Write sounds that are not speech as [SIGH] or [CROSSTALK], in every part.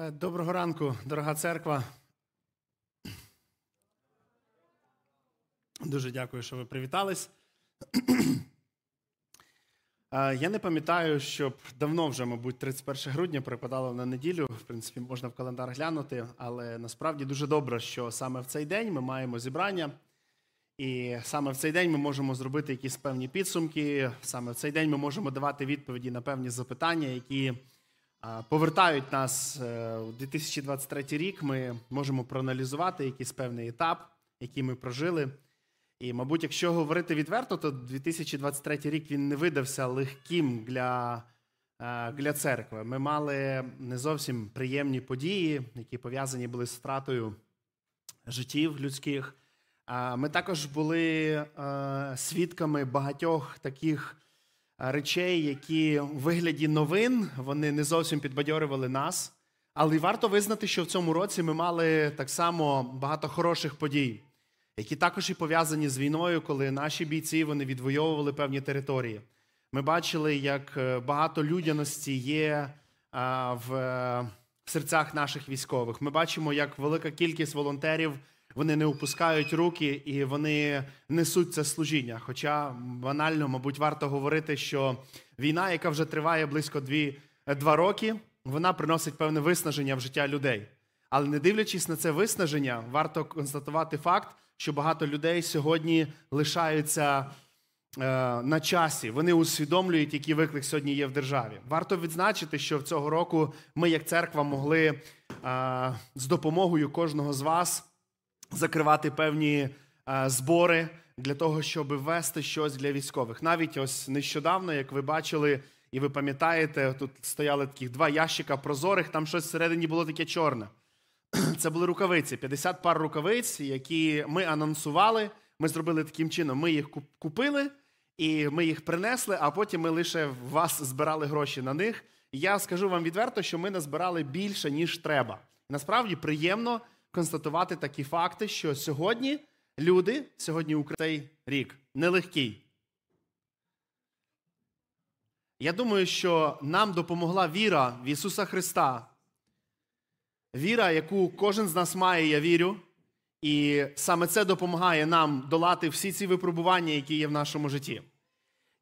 Е, доброго ранку, дорога церква. Дуже дякую, що ви привітались. [CLEARS THROAT] Е, я не пам'ятаю, щоб давно вже, мабуть, 31 грудня припадало на неділю. В принципі, можна в календар глянути, але насправді дуже добре, що саме в цей день ми маємо зібрання. І саме в цей день ми можемо зробити якісь певні підсумки. Саме в цей день ми можемо давати відповіді на певні запитання, які повертають нас е, у 2023 рік. Ми можемо проаналізувати якийсь певний етап, який ми прожили. І, мабуть, якщо говорити відверто, то 2023 рік він не видався легким для е, для церкви. Ми мали не зовсім приємні події, які пов'язані були з втратою життів людських. Ми також були е, свідками багатьох таких речей, які в вигляді новин вони не зовсім підбадьорювали нас. Але варто визнати, що в цьому році ми мали так само багато хороших подій, які також і пов'язані з війною, коли наші бійці вони відвоювали певні території. Ми бачили, як е, багато людяності є в серцях наших військових. Ми бачимо, як велика кількість волонтерів вони не опускають руки і вони несуть це служіння. Хоча банально, мабуть, варто говорити, що війна, яка вже триває близько дві, два роки, вона приносить певне виснаження в життя людей. Але не дивлячись на це виснаження, варто констатувати факт, що багато людей сьогодні лишаються. Е, на часі вони усвідомлюють, який виклик сьогодні є в державі. Варто відзначити, що в цього року ми, як церква, могли е, з допомогою кожного з вас закривати певні е, збори для того, щоб ввести щось для військових. Навіть ось нещодавно, як ви бачили, і ви пам'ятаєте, тут стояли таких два ящика прозорих, там щось всередині було таке чорне. [CLEARS THROAT] Це були рукавиці, 50 пар рукавиць, які ми анонсували. Ми зробили таким чином: ми їх купили і ми їх принесли, а потім ми лише вас збирали гроші на них. І я скажу вам відверто, що ми назбирали більше, ніж треба. насправді приємно констатувати такі факти, що сьогодні люди, сьогодні цей рік нелегкий. Я думаю, що нам допомогла віра в Ісуса Христа. Віра, яку кожен з нас має, я вірю. І саме це допомагає нам долати всі ці випробування, які є в нашому житті.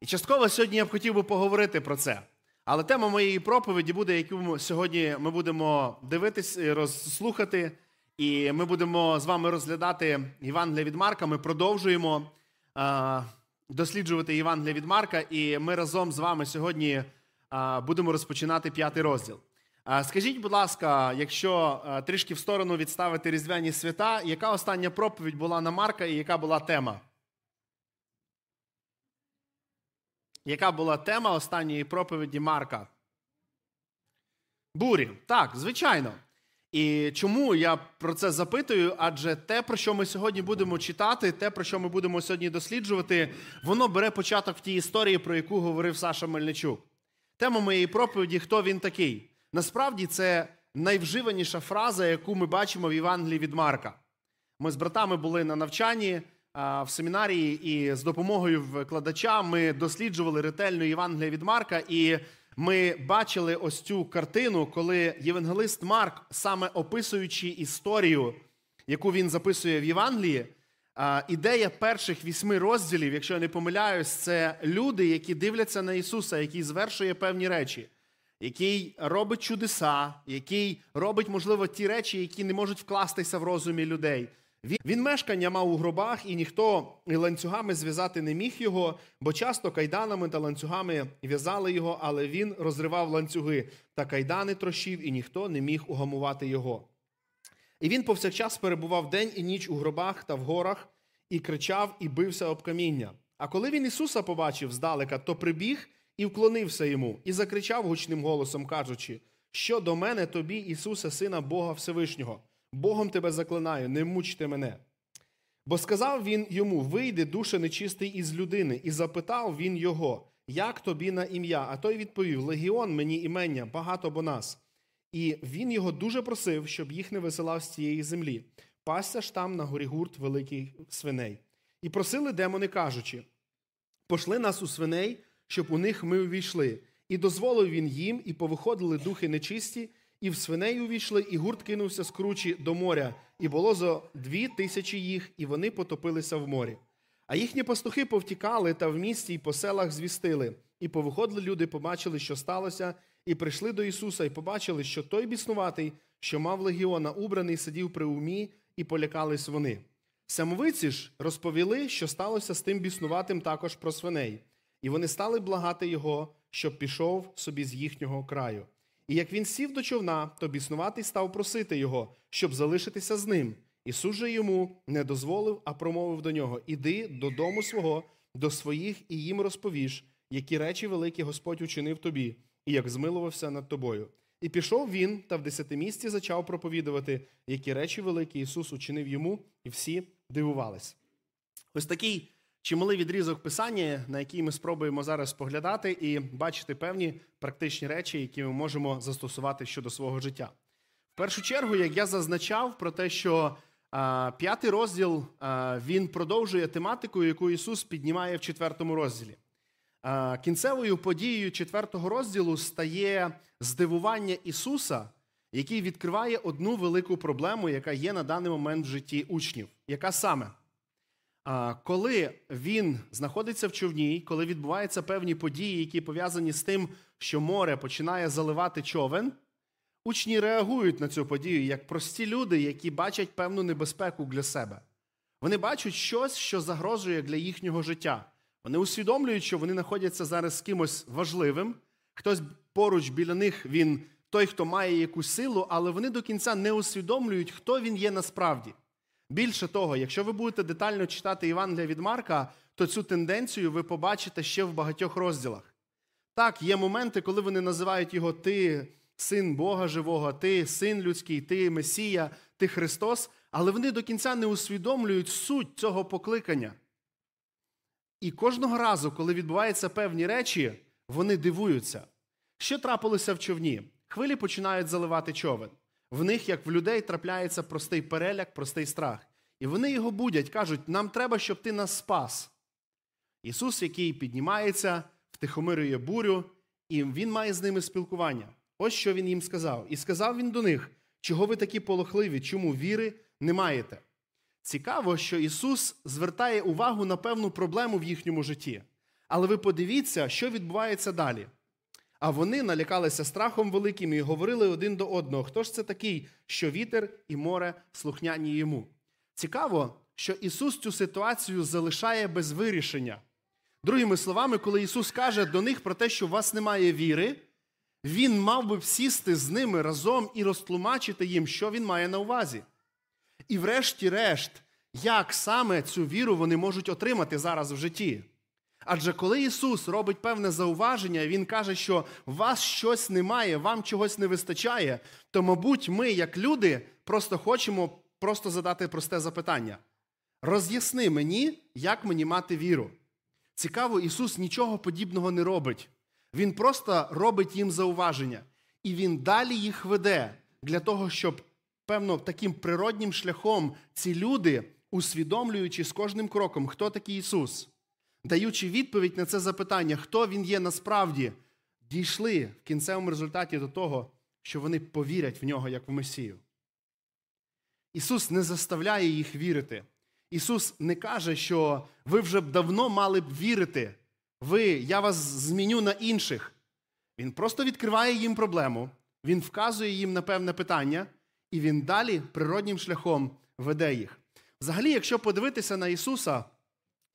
І частково сьогодні я б хотів би поговорити про це. Але тема моєї проповіді буде, яку сьогодні ми будемо дивитись, розслухати. І ми будемо з вами розглядати Євангелія від Марка. Ми продовжуємо а, досліджувати Євангелія від Марка, і ми разом з вами сьогодні а, будемо розпочинати п'ятий розділ. А, скажіть, будь ласка, якщо а, трішки в сторону відставити різдвяні свята, яка остання проповідь була на Марка і яка була тема? Яка була тема останньої проповіді Марка? Бурі. Так, звичайно. І чому я про це запитую? Адже те, про що ми сьогодні будемо читати, те, про що ми будемо сьогодні досліджувати, воно бере початок в тій історії, про яку говорив Саша Мельничук. Тема моєї проповіді Хто він такий? Насправді це найвживаніша фраза, яку ми бачимо в Євангелії від Марка. Ми з братами були на навчанні в семінарії, і з допомогою викладача ми досліджували ретельно Євангелія від Марка. І ми бачили ось цю картину, коли євангелист Марк, саме описуючи історію, яку він записує в Євангелії, ідея перших вісьми розділів, якщо я не помиляюсь, це люди, які дивляться на Ісуса, який звершує певні речі, який робить чудеса, який робить, можливо, ті речі, які не можуть вкластися в розумі людей. Він, він мешкання мав у гробах, і ніхто ланцюгами зв'язати не міг його, бо часто кайданами та ланцюгами в'язали його, але він розривав ланцюги та кайдани трощив, і ніхто не міг угамувати його. І він повсякчас перебував день і ніч у гробах та в горах, і кричав, і бився об каміння. А коли він Ісуса побачив здалека, то прибіг і вклонився йому, і закричав гучним голосом, кажучи: Що до мене тобі, Ісусе, Сина Бога Всевишнього? Богом тебе заклинаю, не мучте мене. Бо сказав він йому: Вийди, душе нечистий із людини, і запитав він його, як тобі на ім'я? А той відповів: Легіон мені імення, багато бо нас. І він його дуже просив, щоб їх не висилав з цієї землі. Пасся ж там на горі гурт великих свиней. І просили демони, кажучи: Пошли нас у свиней, щоб у них ми увійшли. І дозволив він їм, і повиходили духи нечисті, і в свиней увійшли, і гурт кинувся з кручі до моря, і було зо дві тисячі їх, і вони потопилися в морі. А їхні пастухи повтікали та в місті й по селах звістили. І повиходили люди, побачили, що сталося, і прийшли до Ісуса, і побачили, що той біснуватий, що мав легіона, убраний, сидів при умі, і полякались вони. Самовиці ж розповіли, що сталося з тим біснуватим також про свиней, і вони стали благати його, щоб пішов собі з їхнього краю. І як він сів до човна, то біснуватий став просити його, щоб залишитися з ним. Ісус же йому не дозволив, а промовив до нього: Іди додому свого, до своїх, і їм розповіш, які речі великі Господь учинив тобі, і як змилувався над тобою. І пішов він та в десятимісті зачав проповідувати, які речі великі Ісус учинив йому, і всі дивувались. Ось такий чималий відрізок писання, на який ми спробуємо зараз поглядати і бачити певні практичні речі, які ми можемо застосувати щодо свого життя. В першу чергу, як я зазначав про те, що п'ятий розділ він продовжує тематику, яку Ісус піднімає в четвертому розділі. Кінцевою подією четвертого розділу стає здивування Ісуса, який відкриває одну велику проблему, яка є на даний момент в житті учнів. Яка саме? Коли він знаходиться в човні, коли відбуваються певні події, які пов'язані з тим, що море починає заливати човен, учні реагують на цю подію як прості люди, які бачать певну небезпеку для себе. Вони бачать щось, що загрожує для їхнього життя. Вони усвідомлюють, що вони знаходяться зараз з кимось важливим. Хтось поруч біля них він той, хто має якусь силу, але вони до кінця не усвідомлюють, хто він є насправді. Більше того, якщо ви будете детально читати Євангелія від Марка, то цю тенденцію ви побачите ще в багатьох розділах. Так, є моменти, коли вони називають його Ти син Бога живого, Ти син людський, Ти Месія, Ти Христос, але вони до кінця не усвідомлюють суть цього покликання. І кожного разу, коли відбуваються певні речі, вони дивуються. Що трапилося в човні? Хвилі починають заливати човен. В них, як в людей, трапляється простий переляк, простий страх. І вони його будять, кажуть, нам треба, щоб ти нас спас. Ісус, який піднімається, втихомирює бурю, і Він має з ними спілкування. Ось що Він їм сказав. І сказав він до них, чого ви такі полохливі, чому віри не маєте. Цікаво, що Ісус звертає увагу на певну проблему в їхньому житті. Але ви подивіться, що відбувається далі. А вони налякалися страхом великим і говорили один до одного: хто ж це такий, що вітер і море слухняні йому? Цікаво, що Ісус цю ситуацію залишає без вирішення. Другими словами, коли Ісус каже до них про те, що у вас немає віри, Він мав би сісти з ними разом і розтлумачити їм, що Він має на увазі. І, врешті-решт, як саме цю віру вони можуть отримати зараз в житті. Адже коли Ісус робить певне зауваження, Він каже, що вас щось немає, вам чогось не вистачає, то, мабуть, ми, як люди, просто хочемо просто задати просте запитання. Роз'ясни мені, як мені мати віру. Цікаво, Ісус нічого подібного не робить. Він просто робить їм зауваження. І Він далі їх веде для того, щоб, певно, таким природнім шляхом ці люди, усвідомлюючи з кожним кроком, хто такий Ісус даючи відповідь на це запитання, хто він є насправді, дійшли в кінцевому результаті до того, що вони повірять в нього як в Месію. Ісус не заставляє їх вірити. Ісус не каже, що ви вже б давно мали б вірити. Ви, я вас зміню на інших. Він просто відкриває їм проблему, він вказує їм на певне питання, і він далі природнім шляхом веде їх. Взагалі, якщо подивитися на Ісуса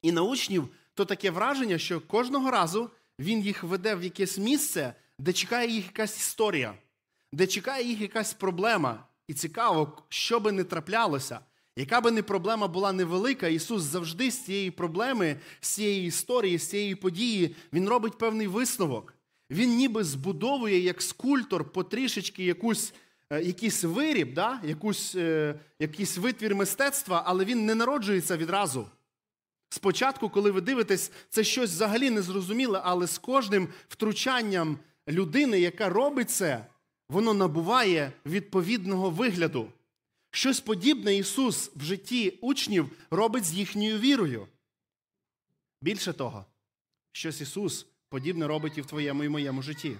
і на учнів, то таке враження, що кожного разу він їх веде в якесь місце, де чекає їх якась історія, де чекає їх якась проблема. І цікаво, що би не траплялося, яка би не проблема була невелика, Ісус завжди з цієї проблеми, з цієї історії, з цієї події, Він робить певний висновок. Він ніби збудовує як скульптор потрішечки якусь. Е, якийсь виріб, да? якусь, е, якийсь витвір мистецтва, але він не народжується відразу. Спочатку, коли ви дивитесь, це щось взагалі незрозуміле, але з кожним втручанням людини, яка робить це, воно набуває відповідного вигляду. Щось подібне Ісус в житті учнів робить з їхньою вірою. Більше того, щось Ісус подібне робить і в твоєму і моєму житті.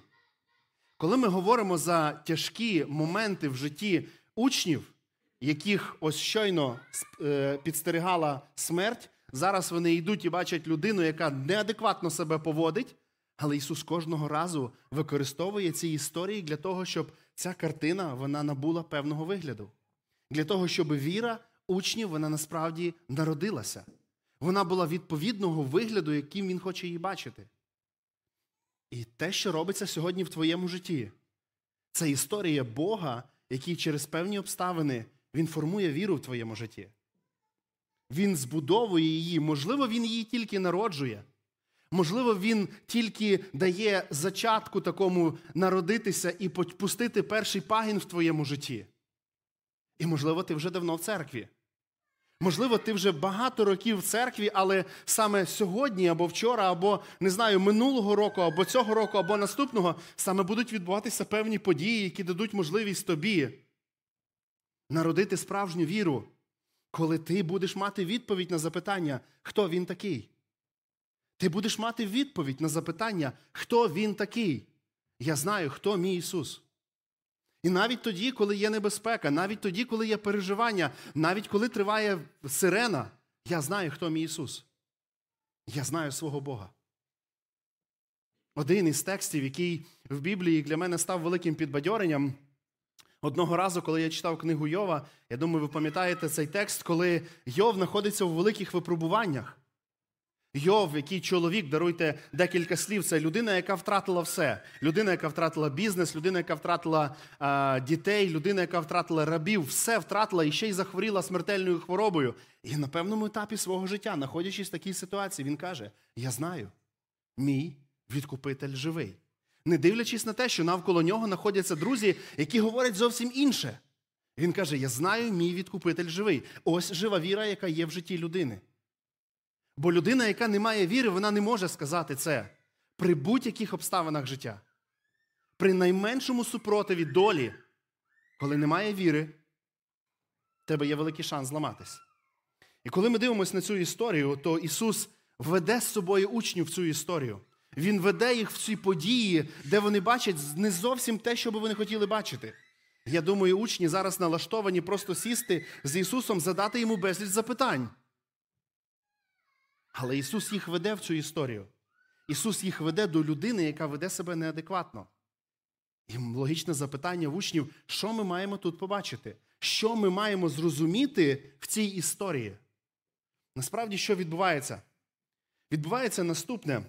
Коли ми говоримо за тяжкі моменти в житті учнів, яких ось щойно е, підстерігала смерть, зараз вони йдуть і бачать людину, яка неадекватно себе поводить. Але Ісус кожного разу використовує ці історії для того, щоб ця картина вона набула певного вигляду. Для того, щоб віра учнів вона насправді народилася. Вона була відповідного вигляду, яким він хоче її бачити. І те, що робиться сьогодні в твоєму житті, це історія Бога, який через певні обставини він формує віру в твоєму житті. Він збудовує її, можливо, він її тільки народжує. Можливо, він тільки дає зачатку такому народитися і пустити перший пагін в твоєму житті. І, можливо, ти вже давно в церкві. Можливо, ти вже багато років в церкві, але саме сьогодні, або вчора, або не знаю, минулого року, або цього року, або наступного, саме будуть відбуватися певні події, які дадуть можливість тобі народити справжню віру, коли ти будеш мати відповідь на запитання, хто він такий. Ти будеш мати відповідь на запитання, хто він такий. Я знаю, хто мій Ісус. І навіть тоді, коли є небезпека, навіть тоді, коли є переживання, навіть коли триває сирена, я знаю, хто мій Ісус. Я знаю свого Бога. Один із текстів, який в Біблії для мене став великим підбадьоренням. Одного разу, коли я читав книгу Йова, я думаю, ви пам'ятаєте цей текст, коли Йов знаходиться у великих випробуваннях. Йов, який чоловік, даруйте декілька слів, це людина, яка втратила все. Людина, яка втратила бізнес, людина, яка втратила а, дітей, людина, яка втратила рабів, все втратила і ще й захворіла смертельною хворобою. І на певному етапі свого життя, знаходячись в такій ситуації, він каже: Я знаю, мій відкупитель живий. Не дивлячись на те, що навколо нього знаходяться друзі, які говорять зовсім інше. Він каже: Я знаю, мій відкупитель живий. Ось жива віра, яка є в житті людини. Бо людина, яка не має віри, вона не може сказати це при будь-яких обставинах життя. При найменшому супротиві долі, коли немає віри, в тебе є великий шанс зламатись. І коли ми дивимося на цю історію, то Ісус веде з собою учнів в цю історію. Він веде їх в ці події, де вони бачать не зовсім те, що би вони хотіли бачити. Я думаю, учні зараз налаштовані просто сісти з Ісусом, задати йому безліч запитань. Але Ісус їх веде в цю історію. Ісус їх веде до людини, яка веде себе неадекватно. І логічне запитання в учнів, що ми маємо тут побачити? Що ми маємо зрозуміти в цій історії? Насправді, що відбувається? Відбувається наступне.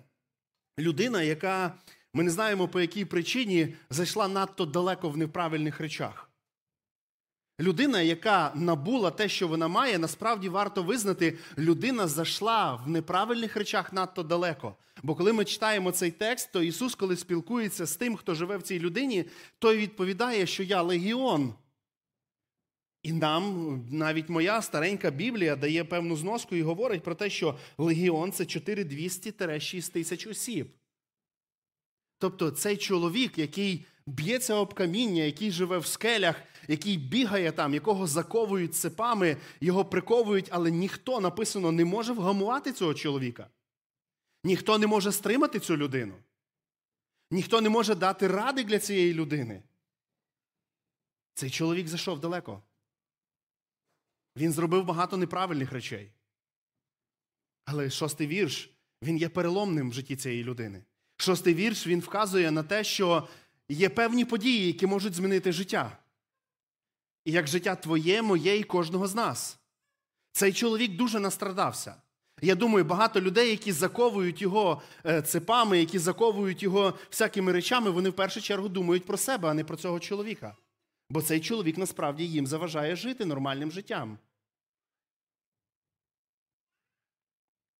Людина, яка ми не знаємо по якій причині зайшла надто далеко в неправильних речах. Людина, яка набула те, що вона має, насправді варто визнати, людина зайшла в неправильних речах надто далеко. Бо коли ми читаємо цей текст, то Ісус, коли спілкується з тим, хто живе в цій людині, той відповідає, що я легіон. І нам навіть моя старенька Біблія дає певну зноску і говорить про те, що легіон це 4200-6 тисяч осіб. Тобто цей чоловік, який б'ється об каміння, який живе в скелях, який бігає там, якого заковують цепами, його приковують, але ніхто написано не може вгамувати цього чоловіка. Ніхто не може стримати цю людину. Ніхто не може дати ради для цієї людини. Цей чоловік зайшов далеко. Він зробив багато неправильних речей. Але шостий вірш, він є переломним в житті цієї людини. Шостий вірш він вказує на те, що є певні події, які можуть змінити життя. І як життя твоє, моє і кожного з нас. Цей чоловік дуже настрадався. Я думаю, багато людей, які заковують його е, цепами, які заковують його всякими речами, вони в першу чергу думають про себе, а не про цього чоловіка. Бо цей чоловік насправді їм заважає жити нормальним життям.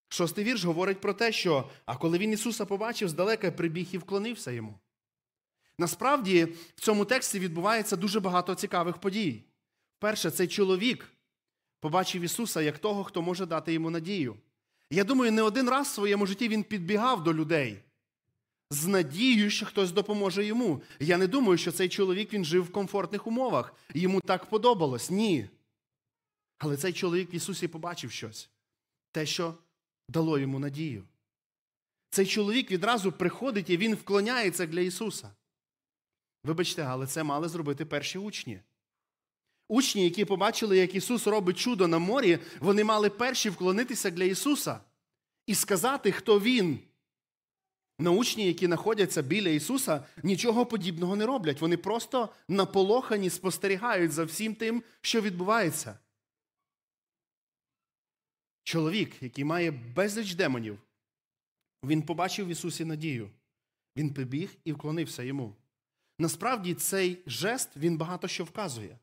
Шостий вірш говорить про те, що а коли він Ісуса побачив, здалека прибіг і вклонився йому. Насправді, в цьому тексті відбувається дуже багато цікавих подій. Перше, цей чоловік побачив Ісуса як того, хто може дати йому надію. Я думаю, не один раз в своєму житті він підбігав до людей з надією, що хтось допоможе йому. Я не думаю, що цей чоловік він жив в комфортних умовах. Йому так подобалось. Ні. Але цей чоловік в Ісусі побачив щось. Те, що дало йому надію. Цей чоловік відразу приходить і він вклоняється для Ісуса. Вибачте, але це мали зробити перші учні. Учні, які побачили, як Ісус робить чудо на морі, вони мали перші вклонитися для Ісуса і сказати, хто Він. Научні, які знаходяться біля Ісуса, нічого подібного не роблять. Вони просто наполохані спостерігають за всім тим, що відбувається. Чоловік, який має безліч демонів, він побачив в Ісусі надію. Він прибіг і вклонився йому. Насправді, цей жест він багато що вказує.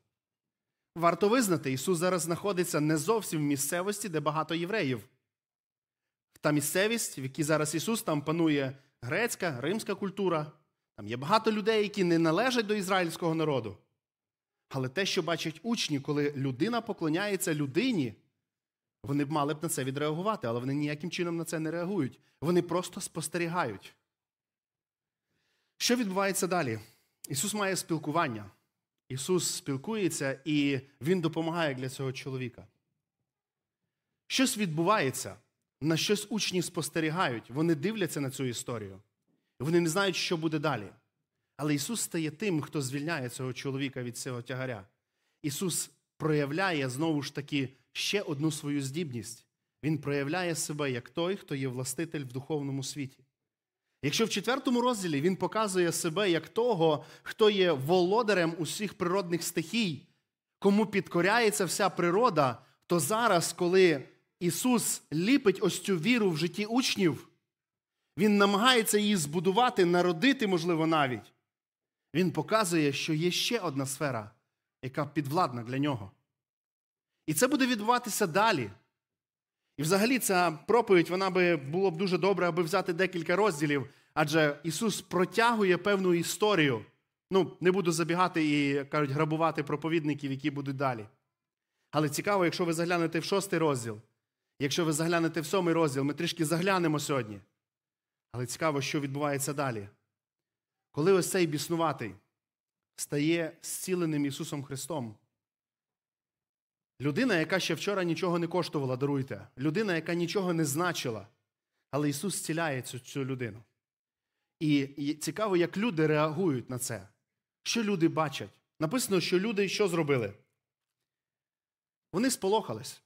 Варто визнати, Ісус зараз знаходиться не зовсім в місцевості, де багато євреїв. Та місцевість, в якій зараз Ісус, там панує грецька, римська культура. Там є багато людей, які не належать до ізраїльського народу. Але те, що бачать учні, коли людина поклоняється людині, вони б мали б на це відреагувати, але вони ніяким чином на це не реагують. Вони просто спостерігають. Що відбувається далі? Ісус має спілкування. Ісус спілкується і Він допомагає для цього чоловіка. Щось відбувається, на щось учні спостерігають, вони дивляться на цю історію. Вони не знають, що буде далі. Але Ісус стає тим, хто звільняє цього чоловіка від цього тягаря. Ісус проявляє знову ж таки ще одну свою здібність. Він проявляє себе як той, хто є властитель в духовному світі. Якщо в четвертому розділі він показує себе як того, хто є володарем усіх природних стихій, кому підкоряється вся природа, то зараз, коли Ісус ліпить ось цю віру в житті учнів, Він намагається її збудувати, народити, можливо, навіть. Він показує, що є ще одна сфера, яка підвладна для нього. І це буде відбуватися далі. І взагалі ця проповідь вона би було б дуже добре, аби взяти декілька розділів, адже Ісус протягує певну історію. Ну, не буду забігати і кажуть, грабувати проповідників, які будуть далі. Але цікаво, якщо ви заглянете в шостий розділ, якщо ви заглянете в сьомий розділ, ми трішки заглянемо сьогодні. Але цікаво, що відбувається далі. Коли ось цей біснуватий стає зціленим Ісусом Христом, Людина, яка ще вчора нічого не коштувала, даруйте. Людина, яка нічого не значила. Але Ісус зціляє цю, цю людину. І, цікаво, як люди реагують на це. Що люди бачать? Написано, що люди що зробили? Вони сполохались.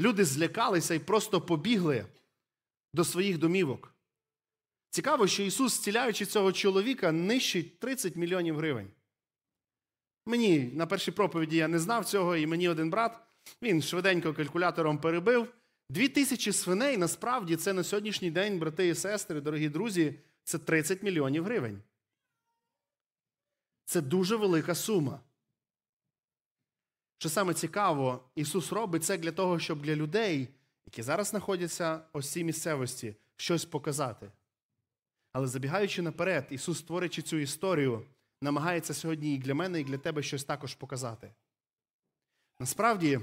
Люди злякалися і просто побігли до своїх домівок. Цікаво, що Ісус, зціляючи цього чоловіка, нищить 30 мільйонів гривень. Мені на першій проповіді я не знав цього, і мені один брат, він швиденько калькулятором перебив. Дві тисячі свиней насправді це на сьогоднішній день, брати і сестри, дорогі друзі, це 30 мільйонів гривень. Це дуже велика сума. Що саме цікаво, Ісус робить це для того, щоб для людей, які зараз знаходяться ось цій місцевості, щось показати. Але забігаючи наперед, Ісус, створюючи цю історію, намагається сьогодні і для мене, і для тебе щось також показати. Насправді,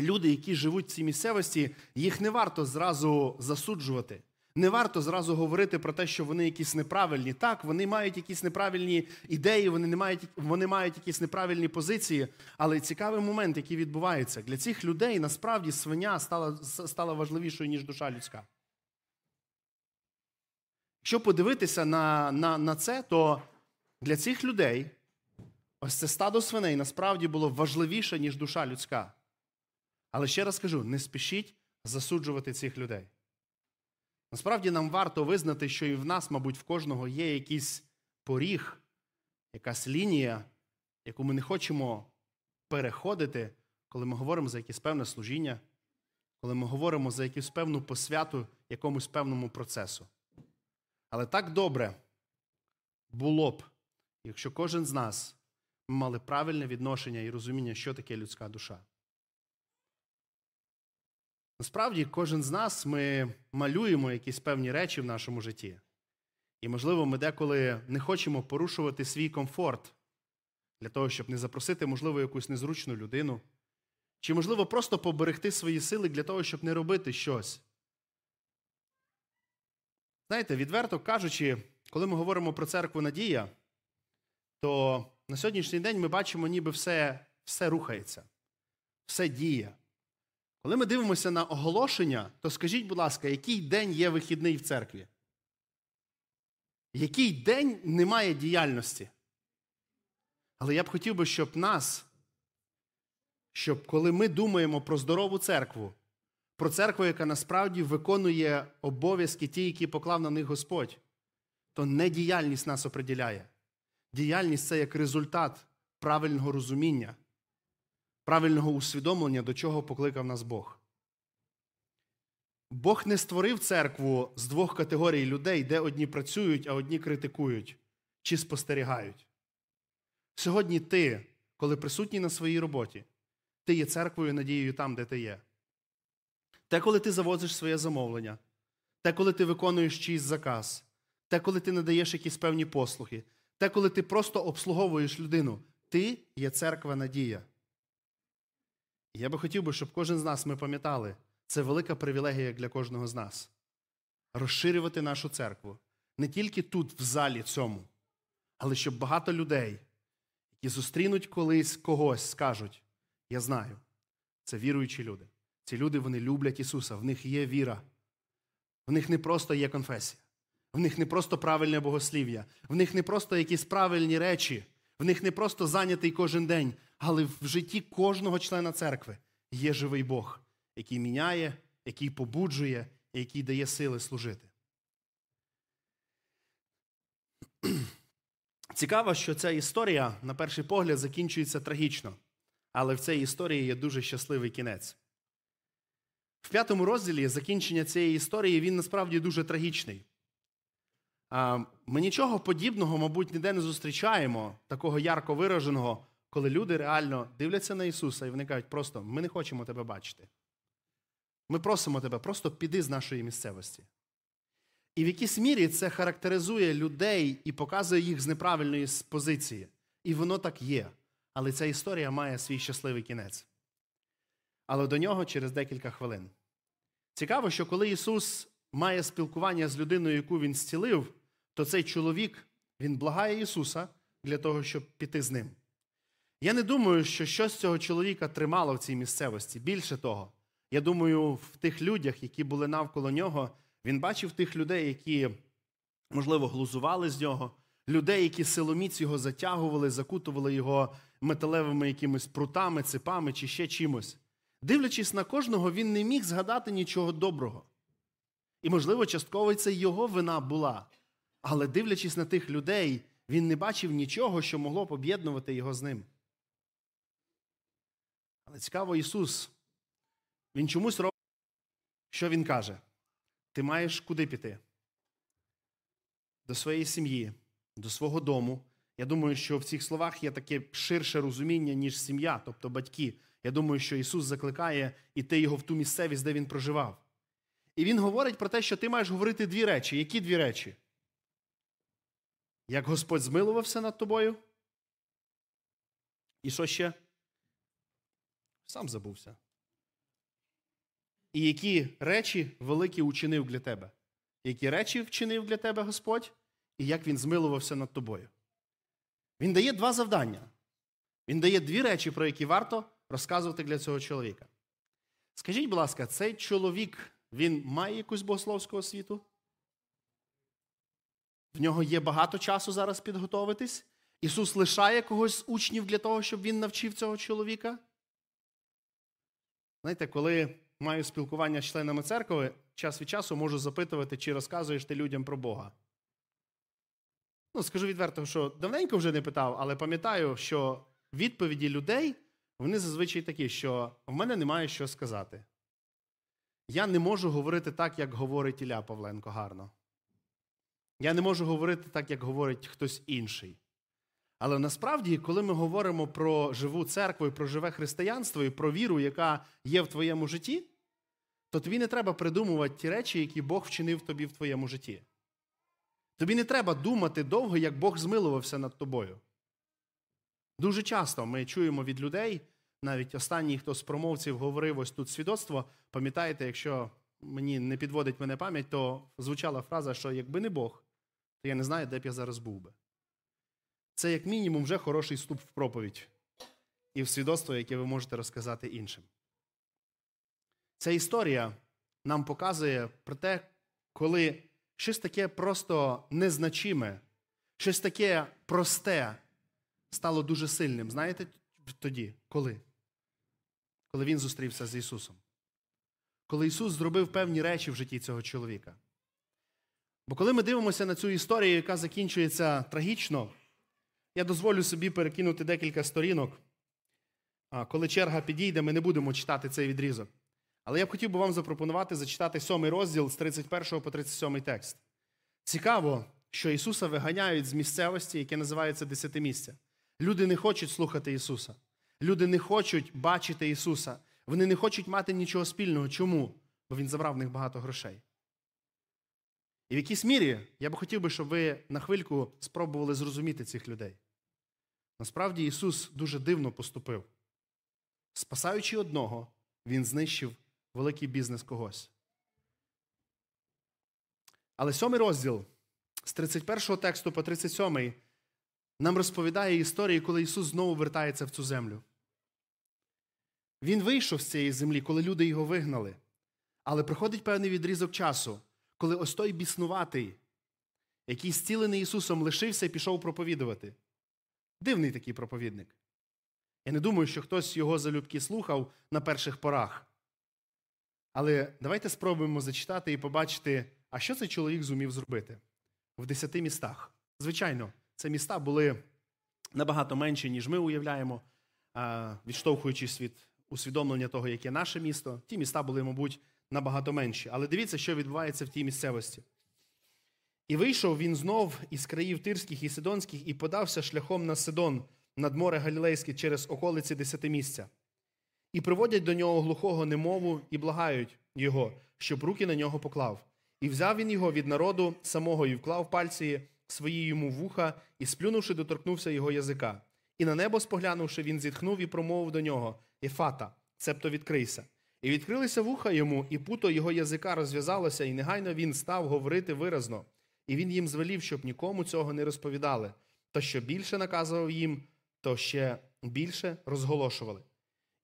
люди, які живуть в цій місцевості, їх не варто зразу засуджувати. Не варто зразу говорити про те, що вони якісь неправильні. Так, вони мають якісь неправильні ідеї, вони не мають, вони мають якісь неправильні позиції. Але цікавий момент, який відбувається, для цих людей насправді свиня стала стала важливішою, ніж душа людська. Якщо подивитися на, на, на це, то для цих людей ось це стадо свиней насправді було важливіше, ніж душа людська. Але ще раз кажу: не спішіть засуджувати цих людей. Насправді нам варто визнати, що і в нас, мабуть, в кожного є якийсь поріг, якась лінія, яку ми не хочемо переходити, коли ми говоримо за якесь певне служіння, коли ми говоримо за якусь певну посвяту якомусь певному процесу. Але так добре було б, якщо кожен з нас мали правильне відношення і розуміння, що таке людська душа. Насправді, кожен з нас ми малюємо якісь певні речі в нашому житті. І, можливо, ми деколи не хочемо порушувати свій комфорт для того, щоб не запросити, можливо, якусь незручну людину. Чи, можливо, просто поберегти свої сили для того, щоб не робити щось. Знаєте, відверто кажучи, коли ми говоримо про церкву Надія, то на сьогоднішній день ми бачимо, ніби все, все рухається, все діє. Коли ми дивимося на оголошення, то скажіть, будь ласка, який день є вихідний в церкві? Який день немає діяльності? Але я б хотів би, щоб нас, щоб коли ми думаємо про здорову церкву, про церкву, яка насправді виконує обов'язки ті, які поклав на них Господь, то не діяльність нас оприділяє. Діяльність це як результат правильного розуміння, правильного усвідомлення, до чого покликав нас Бог. Бог не створив церкву з двох категорій людей, де одні працюють, а одні критикують чи спостерігають. Сьогодні ти, коли присутній на своїй роботі, ти є церквою надією там, де ти є. Те, коли ти завозиш своє замовлення, те, коли ти виконуєш чийсь заказ, те, коли ти надаєш якісь певні послуги, те, коли ти просто обслуговуєш людину, ти є церква надія. Я би хотів би, щоб кожен з нас ми пам'ятали, це велика привілегія для кожного з нас. Розширювати нашу церкву не тільки тут, в залі цьому, але щоб багато людей, які зустрінуть колись когось, скажуть: Я знаю, це віруючі люди. Ці люди вони люблять Ісуса, в них є віра. В них не просто є конфесія, в них не просто правильне богослів'я, в них не просто якісь правильні речі, в них не просто зайнятий кожен день, але в житті кожного члена церкви є живий Бог, який міняє, який побуджує, який дає сили служити. [CLEARS THROAT] Цікаво, що ця історія, на перший погляд, закінчується трагічно, але в цій історії є дуже щасливий кінець. В п'ятому розділі закінчення цієї історії він насправді дуже трагічний. Ми нічого подібного, мабуть, ніде не зустрічаємо, такого ярко вираженого, коли люди реально дивляться на Ісуса і вони кажуть, просто ми не хочемо тебе бачити. Ми просимо тебе, просто піди з нашої місцевості. І в якійсь мірі це характеризує людей і показує їх з неправильної позиції. І воно так є. Але ця історія має свій щасливий кінець. Але до нього через декілька хвилин. Цікаво, що коли Ісус має спілкування з людиною, яку Він зцілив, то цей чоловік він благає Ісуса для того, щоб піти з ним. Я не думаю, що щось цього чоловіка тримало в цій місцевості. Більше того, я думаю, в тих людях, які були навколо нього, він бачив тих людей, які, можливо, глузували з нього, людей, які силоміць його затягували, закутували його металевими якимись прутами, ципами чи ще чимось. Дивлячись на кожного, він не міг згадати нічого доброго. І, можливо, частково це його вина була. Але дивлячись на тих людей, він не бачив нічого, що могло б об'єднувати його з ним. Але цікаво, Ісус, Він чомусь робить, що Він каже: ти маєш куди піти? До своєї сім'ї, до свого дому. Я думаю, що в цих словах є таке ширше розуміння, ніж сім'я, тобто батьки. Я думаю, що Ісус закликає іти його в ту місцевість, де він проживав. І Він говорить про те, що ти маєш говорити дві речі. Які дві речі? Як Господь змилувався над тобою? І що ще? Сам забувся. І які речі великі учинив для тебе? Які речі вчинив для тебе Господь, і як Він змилувався над тобою? Він дає два завдання. Він дає дві речі, про які варто розказувати для цього чоловіка. Скажіть, будь ласка, цей чоловік він має якусь богословську освіту? В нього є багато часу зараз підготовитись? Ісус лишає когось з учнів для того, щоб він навчив цього чоловіка? Знаєте, коли маю спілкування з членами церкви, час від часу можу запитувати, чи розказуєш ти людям про Бога. Ну, скажу відверто, що давненько вже не питав, але пам'ятаю, що відповіді людей вони зазвичай такі, що в мене немає що сказати. Я не можу говорити так, як говорить Ілля Павленко гарно. Я не можу говорити так, як говорить хтось інший. Але насправді, коли ми говоримо про живу церкву і про живе християнство і про віру, яка є в твоєму житті, то тобі не треба придумувати ті речі, які Бог вчинив тобі в твоєму житті. Тобі не треба думати довго, як Бог змилувався над тобою. Дуже часто ми чуємо від людей, навіть останній, хто з промовців говорив ось тут свідоцтво, пам'ятаєте, якщо мені не підводить мене пам'ять, то звучала фраза, що якби не Бог, то я не знаю, де б я зараз був би. Це, як мінімум, вже хороший вступ в проповідь і в свідоцтво, яке ви можете розказати іншим. Ця історія нам показує про те, коли щось таке просто незначиме, щось таке просте стало дуже сильним. Знаєте тоді? Коли? Коли він зустрівся з Ісусом. Коли Ісус зробив певні речі в житті цього чоловіка. Бо коли ми дивимося на цю історію, яка закінчується трагічно, я дозволю собі перекинути декілька сторінок. Коли черга підійде, ми не будемо читати цей відрізок. Але я б хотів би вам запропонувати зачитати сьомий розділ з 31 по 37 текст. Цікаво, що Ісуса виганяють з місцевості, яке називається десятимістя. Люди не хочуть слухати Ісуса. Люди не хочуть бачити Ісуса. Вони не хочуть мати нічого спільного. Чому? Бо Він забрав в них багато грошей. І в якійсь мірі я б хотів би, щоб ви на хвильку спробували зрозуміти цих людей. Насправді Ісус дуже дивно поступив. Спасаючи одного, Він знищив великий бізнес когось. Але сьомий розділ з 31 тексту по 37 нам розповідає історію, коли Ісус знову вертається в цю землю. Він вийшов з цієї землі, коли люди його вигнали. Але приходить певний відрізок часу, коли ось той біснуватий, який зцілений Ісусом лишився і пішов проповідувати. Дивний такий проповідник. Я не думаю, що хтось його залюбки слухав на перших порах. Але давайте спробуємо зачитати і побачити, а що цей чоловік зумів зробити в десяти містах. Звичайно, це міста були набагато менші, ніж ми уявляємо, відштовхуючись від усвідомлення того, яке наше місто. Ті міста були, мабуть, набагато менші. Але дивіться, що відбувається в тій місцевості. І вийшов він знов із країв Тирських і Сидонських і подався шляхом на Сидон над море Галілейське через околиці десятимісця. І приводять до нього глухого немову і благають його, щоб руки на нього поклав. І взяв він його від народу самого і вклав пальці свої йому вуха, і, сплюнувши, доторкнувся його язика. І на небо споглянувши, він зітхнув і промовив до нього Ефата, цебто відкрийся. І відкрилися вуха йому, і путо його язика розв'язалося, і негайно він став говорити виразно. І він їм звелів, щоб нікому цього не розповідали. То що більше наказував їм, то ще більше розголошували.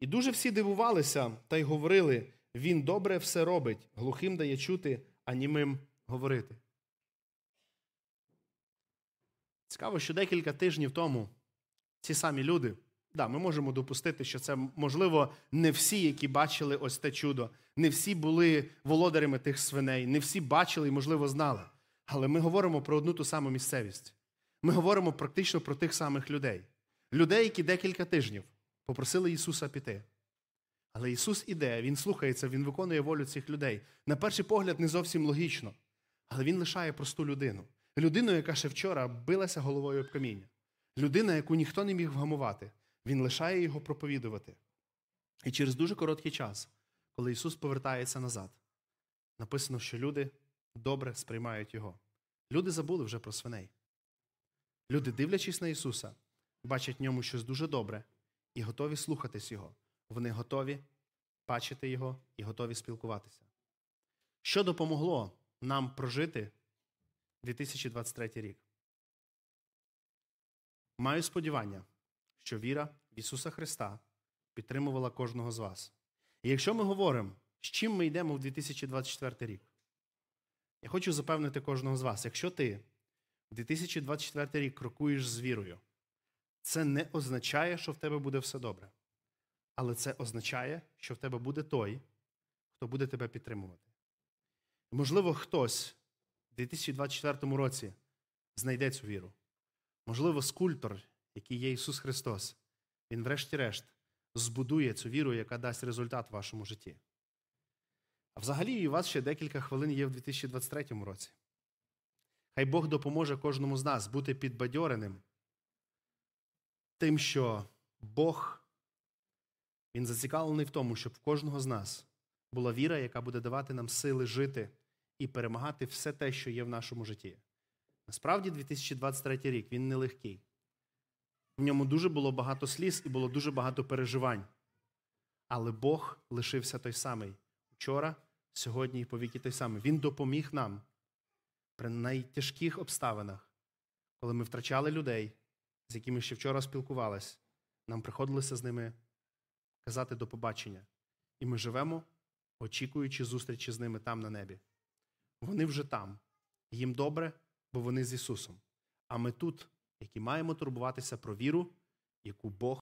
І дуже всі дивувалися та й говорили: він добре все робить, глухим дає чути, а німим говорити. Цікаво, що декілька тижнів тому ці самі люди, да, ми можемо допустити, що це, можливо, не всі, які бачили ось те чудо, не всі були володарями тих свиней, не всі бачили і, можливо, знали. Але ми говоримо про одну ту саму місцевість. Ми говоримо практично про тих самих людей. Людей, які декілька тижнів попросили Ісуса піти. Але Ісус іде, Він слухається, Він виконує волю цих людей. На перший погляд, не зовсім логічно. Але Він лишає просту людину. Людину, яка ще вчора билася головою об каміння. Людина, яку ніхто не міг вгамувати. Він лишає його проповідувати. І через дуже короткий час, коли Ісус повертається назад, написано, що люди добре сприймають Його. Люди забули вже про свиней. Люди, дивлячись на Ісуса, бачать в ньому щось дуже добре і готові слухатись Його. Вони готові бачити Його і готові спілкуватися. Що допомогло нам прожити 2023 рік? Маю сподівання, що віра в Ісуса Христа підтримувала кожного з вас. І якщо ми говоримо, з чим ми йдемо в 2024 рік, я хочу запевнити кожного з вас, якщо ти в 2024 рік крокуєш з вірою, це не означає, що в тебе буде все добре. Але це означає, що в тебе буде той, хто буде тебе підтримувати. Можливо, хтось в 2024 році знайде цю віру. Можливо, скульптор, який є Ісус Христос, Він, врешті-решт, збудує цю віру, яка дасть результат в вашому житті. А взагалі, у вас ще декілька хвилин є в 2023 році. Хай Бог допоможе кожному з нас бути підбадьореним тим, що Бог Він зацікавлений в тому, щоб в кожного з нас була віра, яка буде давати нам сили жити і перемагати все те, що є в нашому житті. Насправді, 2023 рік він нелегкий. В ньому дуже було багато сліз і було дуже багато переживань. Але Бог лишився той самий вчора, сьогодні і повіки той самий. Він допоміг нам при найтяжких обставинах, коли ми втрачали людей, з якими ще вчора спілкувалися, нам приходилося з ними казати до побачення. І ми живемо, очікуючи зустрічі з ними там на небі. Вони вже там. Їм добре, бо вони з Ісусом. А ми тут які маємо турбуватися про віру, яку Бог